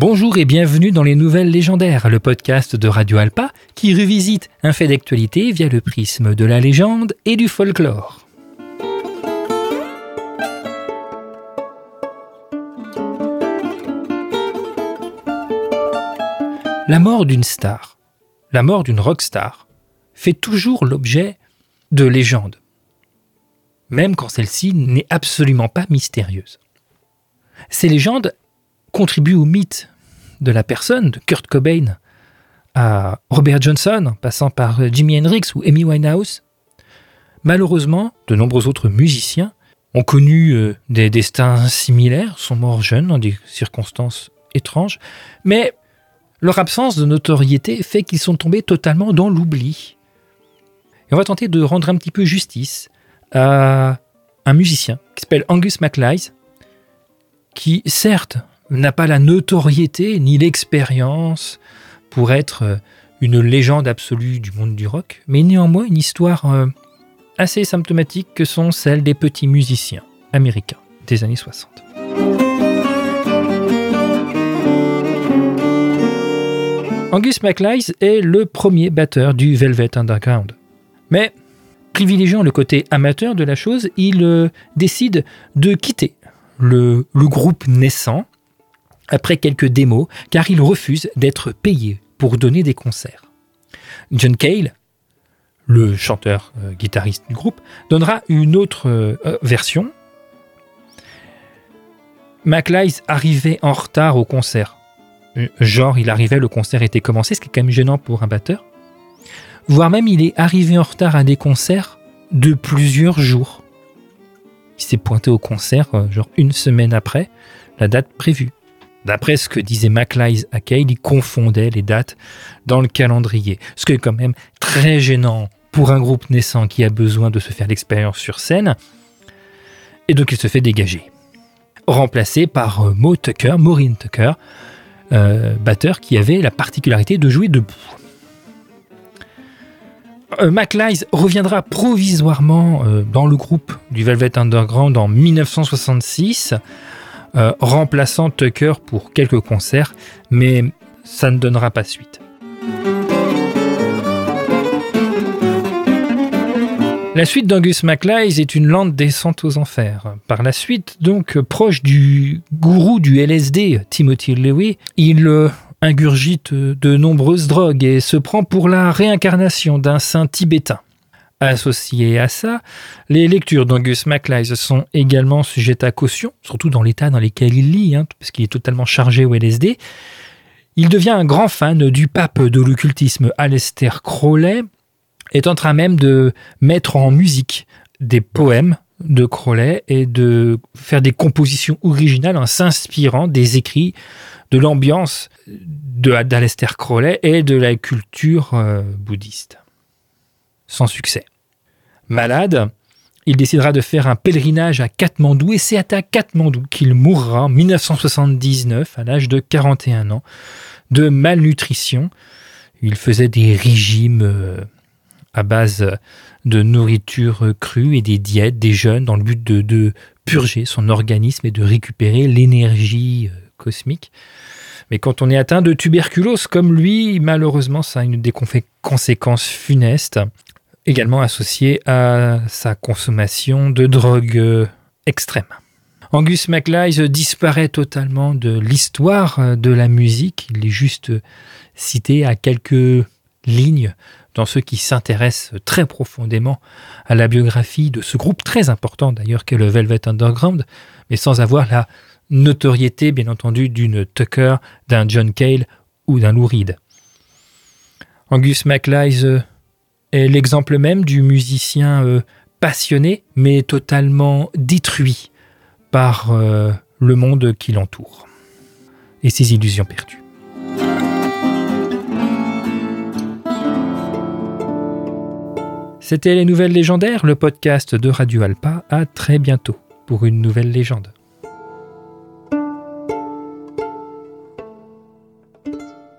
Bonjour et bienvenue dans les Nouvelles Légendaires, le podcast de Radio Alpa qui revisite un fait d'actualité via le prisme de la légende et du folklore. La mort d'une star, la mort d'une rockstar, fait toujours l'objet de légendes, même quand celle-ci n'est absolument pas mystérieuse. Ces légendes contribuent au mythe de la personne, de Kurt Cobain à Robert Johnson, passant par Jimi Hendrix ou Amy Winehouse. Malheureusement, de nombreux autres musiciens ont connu euh, des destins similaires, sont morts jeunes dans des circonstances étranges, mais leur absence de notoriété fait qu'ils sont tombés totalement dans l'oubli. Et on va tenter de rendre un petit peu justice à un musicien qui s'appelle Angus MacLise, qui certes n'a pas la notoriété ni l'expérience pour être une légende absolue du monde du rock, mais néanmoins une histoire euh, assez symptomatique que sont celles des petits musiciens américains des années 60. Angus MacLise est le premier batteur du Velvet Underground. Mais, privilégiant le côté amateur de la chose, il euh, décide de quitter le, groupe naissant après quelques démos, car il refuse d'être payé pour donner des concerts. John Cale, le chanteur euh, guitariste du groupe, donnera une autre euh, version. MacLise arrivait en retard au concert genre il arrivait, le concert était commencé, ce qui est quand même gênant pour un batteur. Voire même il est arrivé en retard à des concerts de plusieurs jours. Il s'est pointé au concert, euh, genre une semaine après la date prévue. D'après ce que disait MacLise à Cale, il confondait les dates dans le calendrier. Ce qui est quand même très gênant pour un groupe naissant qui a besoin de se faire l'expérience sur scène. Et donc il se fait dégager. Remplacé par euh, Mo Tucker, Maureen Tucker, euh, batteur qui avait la particularité de jouer debout. Euh, reviendra provisoirement euh, dans le groupe du Velvet Underground en 1966, remplaçant Tucker pour quelques concerts, mais ça ne donnera pas suite. La suite d'Angus MacLise est une lente descente aux enfers. Par la suite, donc proche du gourou du LSD, Timothy Lewy, il euh, ingurgite de nombreuses drogues et se prend pour la réincarnation d'un saint tibétain. Associé à ça, les lectures d'Angus MacLise sont également sujettes à caution, surtout dans l'état dans lequel il lit, hein, parce qu'il est totalement chargé au LSD. Il devient un grand fan du pape de l'occultisme Aleister Crowley, est en train même de mettre en musique des poèmes de Crowley et de faire des compositions originales en s'inspirant des écrits de l'ambiance d'Alester Crowley et de la culture euh, bouddhiste. Sans succès. Malade, il décidera de faire un pèlerinage à Katmandou et c'est à Katmandou qu'il mourra en 1979 à l'âge de 41 ans de malnutrition. Il faisait des régimes euh, à base de nourriture crue et des diètes des jeunes dans le but de, purger son organisme et de récupérer l'énergie euh, cosmique. Mais quand on est atteint de tuberculose comme lui, malheureusement, ça a une des conséquences funestes, également associées à sa consommation de drogues euh, extrêmes. Angus MacLise disparaît totalement de l'histoire euh, de la musique. Il est juste cité à quelques lignes dans ceux qui s'intéressent très profondément à la biographie de ce groupe très important d'ailleurs qu'est le Velvet Underground, mais sans avoir la notoriété bien entendu d'une Tucker, d'un John Cale ou d'un Lou Reed. Angus MacLise est l'exemple même du musicien euh, passionné mais totalement détruit par euh, le monde qui l'entoure et ses illusions perdues. C'était les nouvelles légendaires, le podcast de Radio Alpa. À très bientôt pour une nouvelle légende.